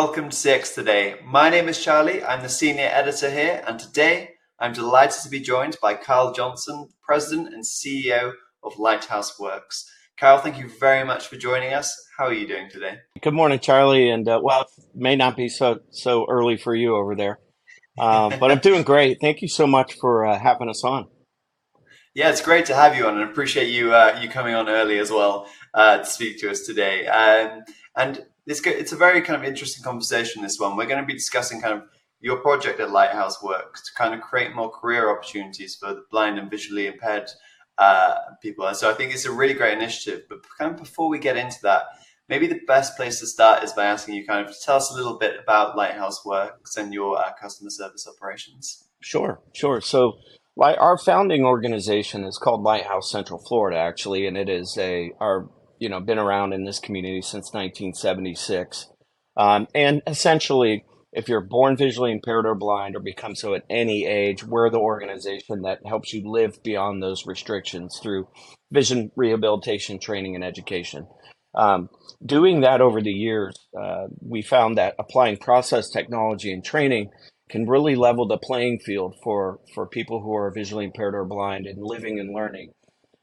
welcome to CX Today. My name is Charlie, I'm the senior editor here, and today I'm delighted to be joined by Kyle Johnson, President and CEO of Lighthouse Works. Carl, thank you very much for joining us. How are you doing today? Good morning, Charlie. And uh, well, it may not be so so early for you over there, uh, but I'm doing great. Thank you so much for uh, having us on. Yeah, it's great to have you on, and appreciate you uh, you coming on early as well uh, to speak to us today. Um, and it's it's a very kind of interesting conversation. This one, we're going to be discussing kind of your project at Lighthouse Works to kind of create more career opportunities for the blind and visually impaired uh, people. And so I think it's a really great initiative. But kind of before we get into that, maybe the best place to start is by asking you kind of to tell us a little bit about Lighthouse Works and your uh, customer service operations. Sure, sure. So our founding organization is called Lighthouse Central Florida, actually, and it is a our you know been around in this community since 1976, um, and essentially if you're born visually impaired or blind or become so at any age, we're the organization that helps you live beyond those restrictions through vision rehabilitation, training, and education. Um, doing that over the years, uh, we found that applying process technology and training can really level the playing field for, for people who are visually impaired or blind and living and learning.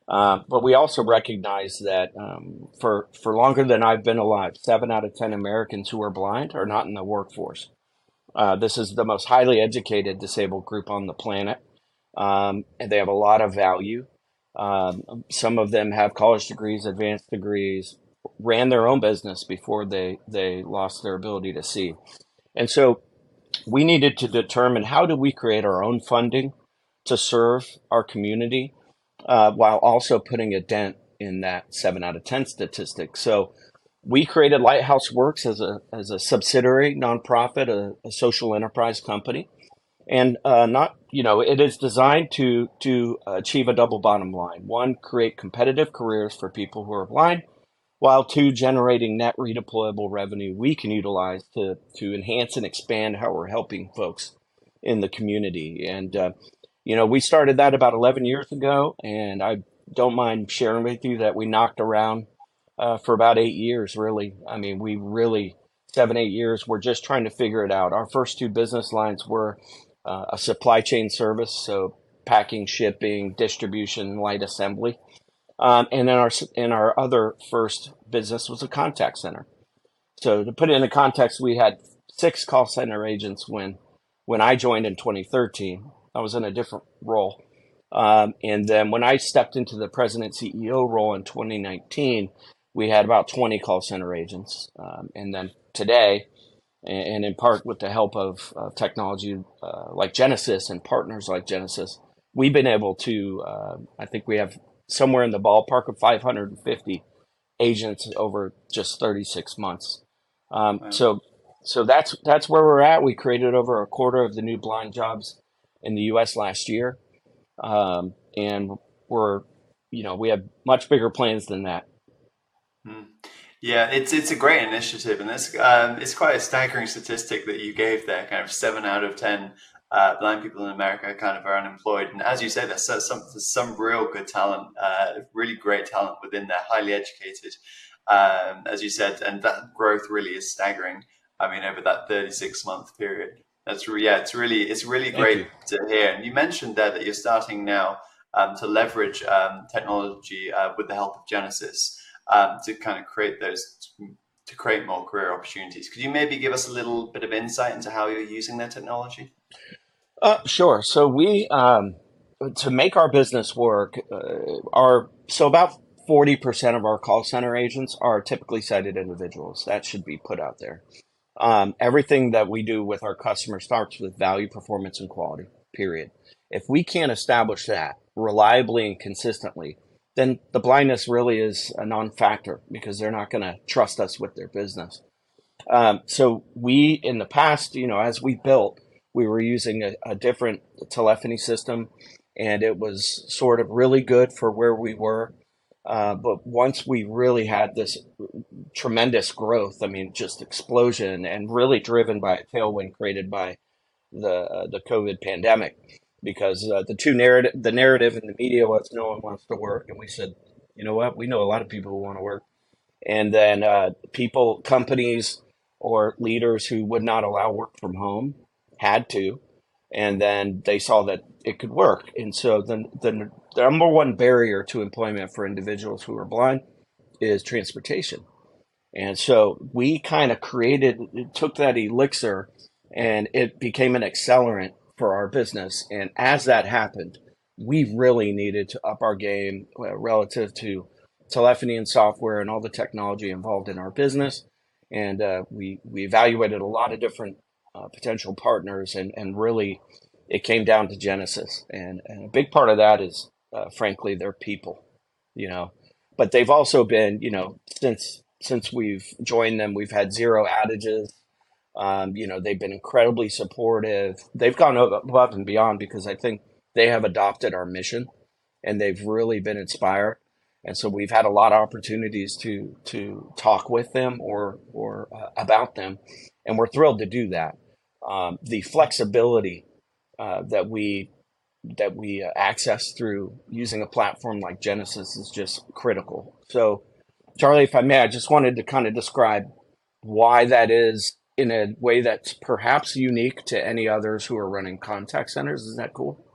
Uh, but we also recognize that um, for for longer than I've been alive, seven out of ten Americans who are blind are not in the workforce. Uh, this is the most highly educated disabled group on the planet, um, and they have a lot of value. Um, some of them have college degrees, advanced degrees, ran their own business before they they lost their ability to see, and so we needed to determine how do we create our own funding to serve our community uh, while also putting a dent in that seven out of ten statistic. So we created Lighthouse Works as a as a subsidiary nonprofit, a, a social enterprise company, and uh, not you know it is designed to to achieve a double bottom line: one, create competitive careers for people who are blind, while two, generating net redeployable revenue we can utilize to to enhance and expand how we're helping folks in the community. And uh, you know we started that about 11 years ago, and I don't mind sharing with you that we knocked around uh, for about eight years, really. I mean, we really, seven, eight years, we're just trying to figure it out. Our first two business lines were uh, a supply chain service, so packing, shipping, distribution, light assembly. Um, and then our and our other first business was a contact center. So to put it into context, we had six call center agents when when I joined in 2013. I was in a different role. Um, and then when I stepped into the president CEO role in 2019, we had about 20 call center agents. Um, and then today, and in part with the help of uh, technology uh, like Genesys and partners like Genesys, we've been able to, uh, I think we have somewhere in the ballpark of 550 agents over just 36 months. Um, wow. So, so that's that's where we're at. We created over a quarter of the new blind jobs in the U.S. last year, um, and we're, you know, we have much bigger plans than that. Hmm. Yeah, it's it's a great initiative, and it's um, it's quite a staggering statistic that you gave there. Kind of seven out of ten uh, blind people in America kind of are unemployed, and as you say, there's some there's some real good talent, uh, really great talent within there, highly educated, um, as you said, and that growth really is staggering. I mean, over that 36 month period, that's yeah, it's really it's really great to hear. And you mentioned there that you're starting now um, to leverage um, technology uh, with the help of Genesys um, to kind of create those to create more career opportunities. Could you maybe give us a little bit of insight into how you're using that technology? Uh, sure. So we um, to make our business work, uh, our so about forty percent of our call center agents are typically sighted individuals. That should be put out there. Um, everything that we do with our customers starts with value, performance, and quality. Period. If we can't establish that reliably and consistently, then the blindness really is a non-factor because they're not going to trust us with their business. Um, so we, in the past, you know, as we built, we were using a, a, different telephony system, and it was sort of really good for where we were. Uh, but once we really had this tremendous growth, I mean, just explosion, and really driven by a tailwind created by the uh, the COVID pandemic, because uh, the two narrative, the narrative in the media was no one wants to work, and we said, you know what, we know a lot of people who want to work, and then uh, people, companies, or leaders who would not allow work from home had to, and then they saw that it could work. And so the, the, the number one barrier to employment for individuals who are blind is transportation. And so we kind of created, took that elixir and it became an accelerant for our business. And as that happened, we really needed to up our game uh, relative to telephony and software and all the technology involved in our business. And uh, we, we evaluated a lot of different uh, potential partners and, and really it came down to Genesys, And, and a big part of that is, uh, frankly, their people, you know, but they've also been, you know, since since we've joined them, we've had zero outages. Um, you know, they've been incredibly supportive. They've gone above and beyond because I think they have adopted our mission and they've really been inspired. And so we've had a lot of opportunities to to talk with them or or uh, about them, and we're thrilled to do that. Um, the flexibility uh, that we that we uh, access through using a platform like Genesys is just critical. So, Charlie, if I may, I just wanted to kind of describe why that is in a way that's perhaps unique to any others who are running contact centers. Is that cool?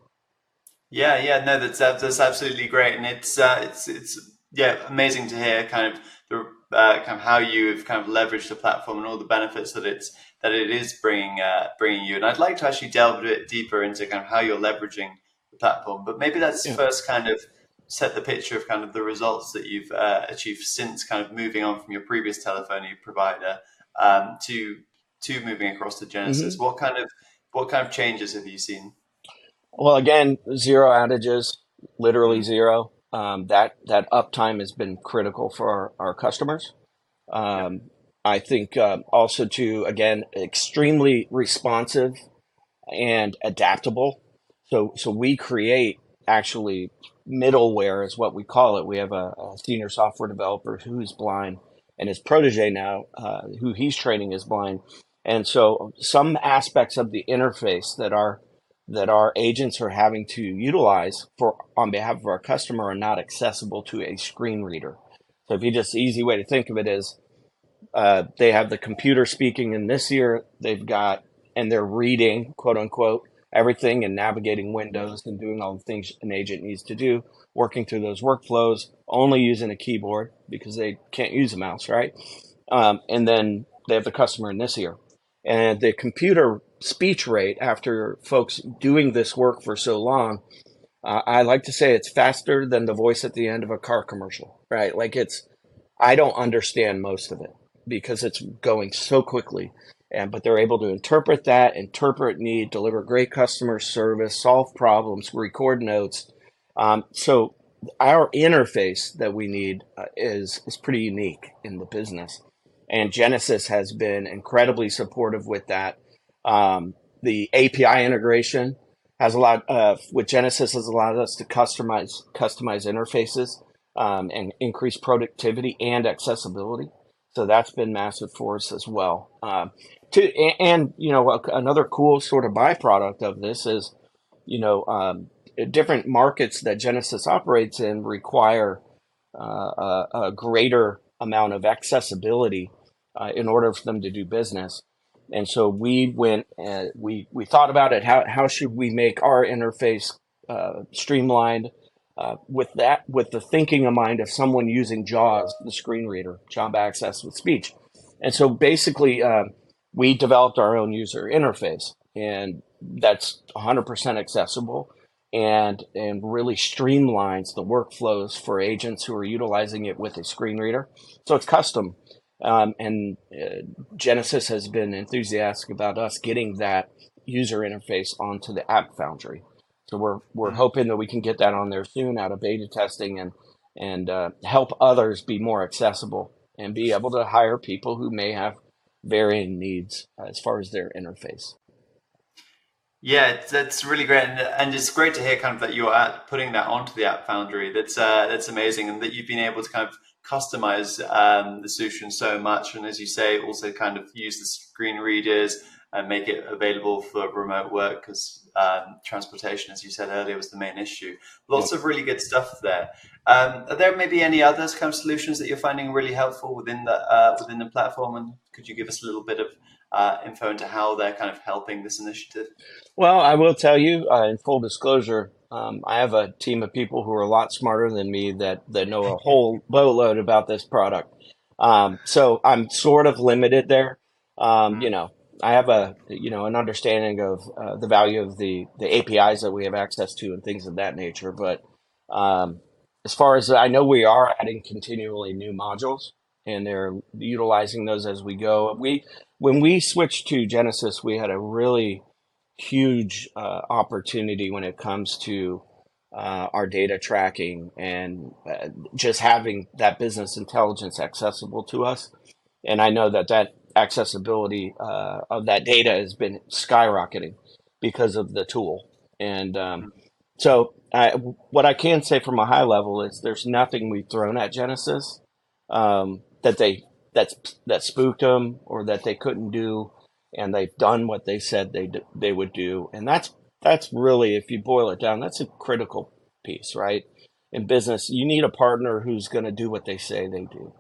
Yeah, yeah, no, that's that's absolutely great, and it's uh, it's it's yeah, amazing to hear kind of the uh, kind of how you've kind of leveraged the platform and all the benefits that it's that it is bringing uh, bringing you. And I'd like to actually delve a bit deeper into kind of how you're leveraging the platform, but maybe let's yeah. first kind of set the picture of kind of the results that you've uh, achieved since kind of moving on from your previous telephony provider um, to to moving across to Genesys. Mm-hmm. What kind of what kind of changes have you seen? Well, again, zero outages, literally zero. Um, that that uptime has been critical for our, our customers. Um, I think uh, also to again extremely responsive and adaptable. So so we create actually middleware is what we call it. We have a, a senior software developer who's blind, and his protege now, uh, who he's training, is blind. And so some aspects of the interface that are that our agents are having to utilize for on behalf of our customer are not accessible to a screen reader. So if you just easy way to think of it is uh, they have the computer speaking in this year they've got and they're reading quote unquote everything and navigating windows and doing all the things an agent needs to do, working through those workflows, only using a keyboard because they can't use a mouse, right? Um, and then they have the customer in this year. And the computer speech rate after folks doing this work for so long, uh, I like to say it's faster than the voice at the end of a car commercial, right? Like it's, I don't understand most of it because it's going so quickly. And but they're able to interpret that, interpret need, deliver great customer service, solve problems, record notes. Um, so our interface that we need uh, is is pretty unique in the business, and Genesys has been incredibly supportive with that. Um, the API integration has allowed uh, with Genesys has allowed us to customize customize interfaces um, and increase productivity and accessibility. So that's been massive for us as well. Um, to and you know another cool sort of byproduct of this is you know um, different markets that Genesys operates in require uh, a, a, greater amount of accessibility uh, in order for them to do business. And so we went and we we thought about it. How how should we make our interface uh, streamlined? Uh, with that, with the thinking in mind of someone using JAWS, the screen reader, job access with speech, and so basically, uh, we developed our own user interface, and that's 100% accessible and and really streamlines the workflows for agents who are utilizing it with a screen reader. So it's custom, um, and uh, Genesys has been enthusiastic about us getting that user interface onto the App Foundry. So we're we're hoping that we can get that on there soon out of beta testing and and uh, help others be more accessible and be able to hire people who may have varying needs as far as their interface. Yeah, that's really great, and, and it's great to hear kind of that you're at putting that onto the App Foundry. That's uh, that's amazing, and that you've been able to kind of customize um, the solution so much, and as you say, also kind of use the screen readers and make it available for remote work because um, transportation, as you said earlier, was the main issue. Lots yeah. of really good stuff there. Um, are there maybe any other kind of solutions that you're finding really helpful within the uh, within the platform? And could you give us a little bit of uh, info into how they're kind of helping this initiative? Well, I will tell you, uh, in full disclosure, um, I have a team of people who are a lot smarter than me that that know a whole boatload about this product. Um, so I'm sort of limited there. Um, mm-hmm. you know, I have a you know an understanding of uh, the value of the the APIs that we have access to and things of that nature. But um, as far as I know, we are adding continually new modules, and they're utilizing those as we go. We when we switched to Genesys, we had a really huge uh, opportunity when it comes to uh, our data tracking and uh, just having that business intelligence accessible to us. And I know that that accessibility uh, of that data has been skyrocketing because of the tool. And um, so, I, what I can say from a high level is there's nothing we've thrown at Genesys um, that they that's that spooked them or that they couldn't do, and they've done what they said they they would do. And that's that's really, if you boil it down, that's a critical piece, right? In business, you need a partner who's going to do what they say they do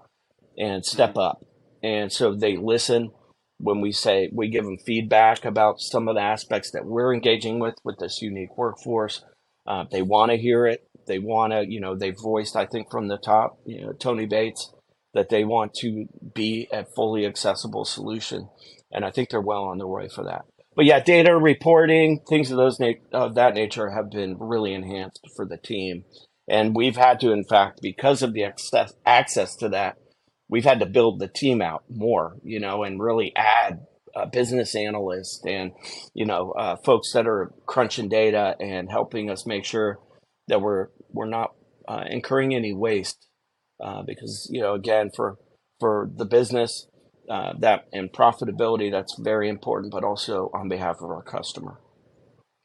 and step mm-hmm. up and so they listen when we say we give them feedback about some of the aspects that we're engaging with with this unique workforce. Uh, they want to hear it. They want to, you know, they voiced, I think, from the top, you know, Tony Bates, that they want to be a fully accessible solution, and I think they're well on their way for that. But yeah, data reporting, things of those na- of that nature have been really enhanced for the team, and we've had to, in fact, because of the access access to that, we've had to build the team out more, you know, and really add a business analysts and you know uh, folks that are crunching data and helping us make sure that we're we're not uh, incurring any waste uh, because you know again for for the business uh, that and profitability that's very important but also on behalf of our customer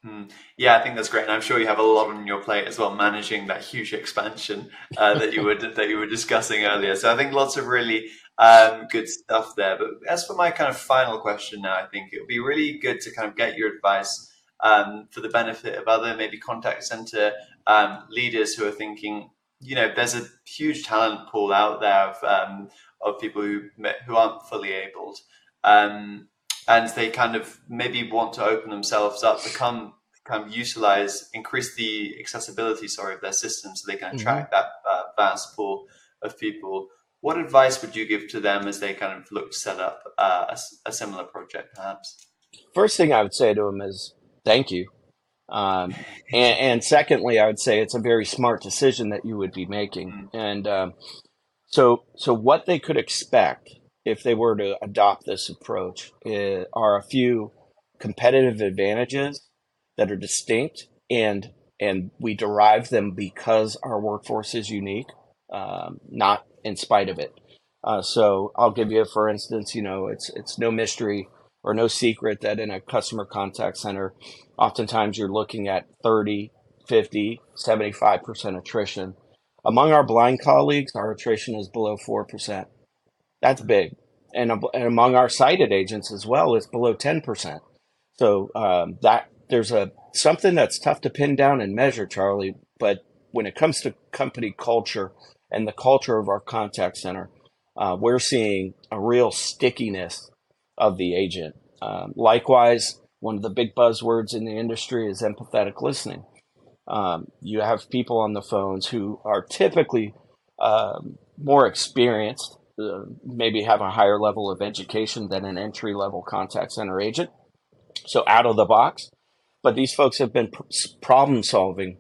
Mm. Yeah, I think that's great, and I'm sure you have a lot on your plate as well, managing that huge expansion uh, that you were that you were discussing earlier. So I think lots of really um, good stuff there. But as for my kind of final question now, I think it would be really good to kind of get your advice um, for the benefit of other maybe contact center um, leaders who are thinking, you know, there's a huge talent pool out there of um, of people who who aren't fully abled. Um, and they kind of maybe want to open themselves up, become kind of utilize, increase the accessibility, sorry, of their system so they can mm-hmm. attract mm-hmm. that uh, vast pool of people. What advice would you give to them as they kind of look to set up uh, a, a, similar project, perhaps? First thing I would say to them is thank you. Um, and, and, secondly, I would say it's a very smart decision that you would be making. Mm-hmm. And um, so, so what they could expect if they were to adopt this approach eh, are a few competitive advantages that are distinct and and we derive them because our workforce is unique, um, not in spite of it. Uh, so I'll give you, for instance, you know, it's it's no mystery or no secret that in a customer contact center, oftentimes you're looking at 30, 50, 75% attrition. Among our blind colleagues, our attrition is below 4%. That's big. And, and among our sighted agents as well, it's below 10%. So um, that there's a something that's tough to pin down and measure, Charlie. But when it comes to company culture and the culture of our contact center, uh, we're seeing a real stickiness of the agent. Um, likewise, one of the big buzzwords in the industry is empathetic listening. Um, you have people on the phones who are typically um, more experienced uh, maybe have a higher level of education than an entry level contact center agent. So out of the box, but these folks have been pr- problem solving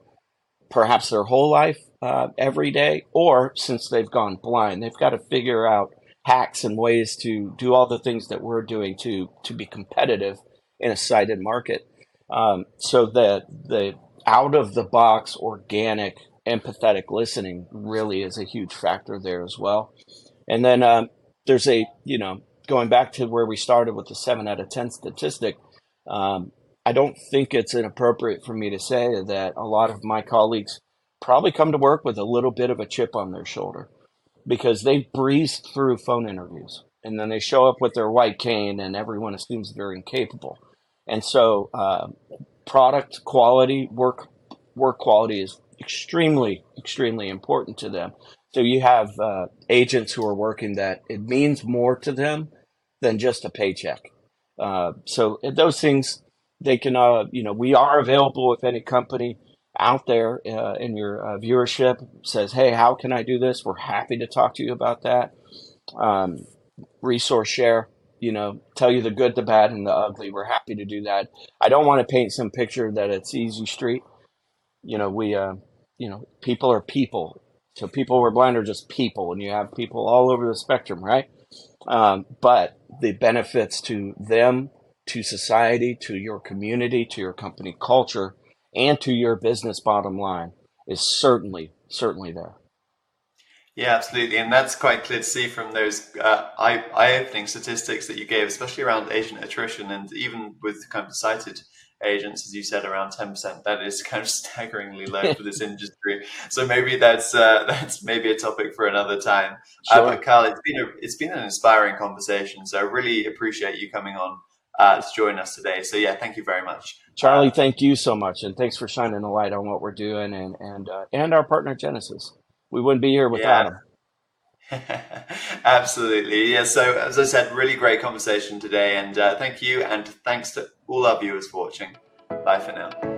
perhaps their whole life uh, every day, or since they've gone blind, they've got to figure out hacks and ways to do all the things that we're doing to to be competitive in a sighted market. Um, so the the out of the box organic empathetic listening really is a huge factor there as well. And then um, there's a, you know, going back to where we started with the seven out of 10 statistic, um, I don't think it's inappropriate for me to say that a lot of my colleagues probably come to work with a little bit of a chip on their shoulder because they've breezed through phone interviews. and then they show up with their white cane, and everyone assumes they're incapable. And so, uh, product quality, work work quality is extremely, extremely important to them. So you have uh, agents who are working that it means more to them than just a paycheck. Uh, so those things they can, uh, you know, we are available if any company out there uh, in your uh, viewership says, "Hey, how can I do this?" We're happy to talk to you about that. Um, resource share, you know, tell you the good, the bad, and the ugly. We're happy to do that. I don't want to paint some picture that it's easy street. You know, we, uh, you know, people are people. So people who are blind are just people, and you have people all over the spectrum, right? Um, but the benefits to them, to society, to your community, to your company culture, and to your business bottom line is certainly, certainly there. Yeah, absolutely, and that's quite clear to see from those uh, eye-opening statistics that you gave, especially around agent attrition, and even with kind of sighted agents, as you said, around ten percent. That is kind of staggeringly low for this industry. So maybe that's uh, that's maybe a topic for another time. Uh, sure. Uh, but Kyle, it's been a, it's been an inspiring conversation. So I really appreciate you coming on uh, to join us today. So yeah, thank you very much, Charlie. Thank you so much, and thanks for shining a light on what we're doing and and uh, and our partner Genesys we wouldn't be here without yeah. him. Absolutely. Yeah. So, as I said, really great conversation today. And uh, thank you. And thanks to all our viewers for watching. Bye for now.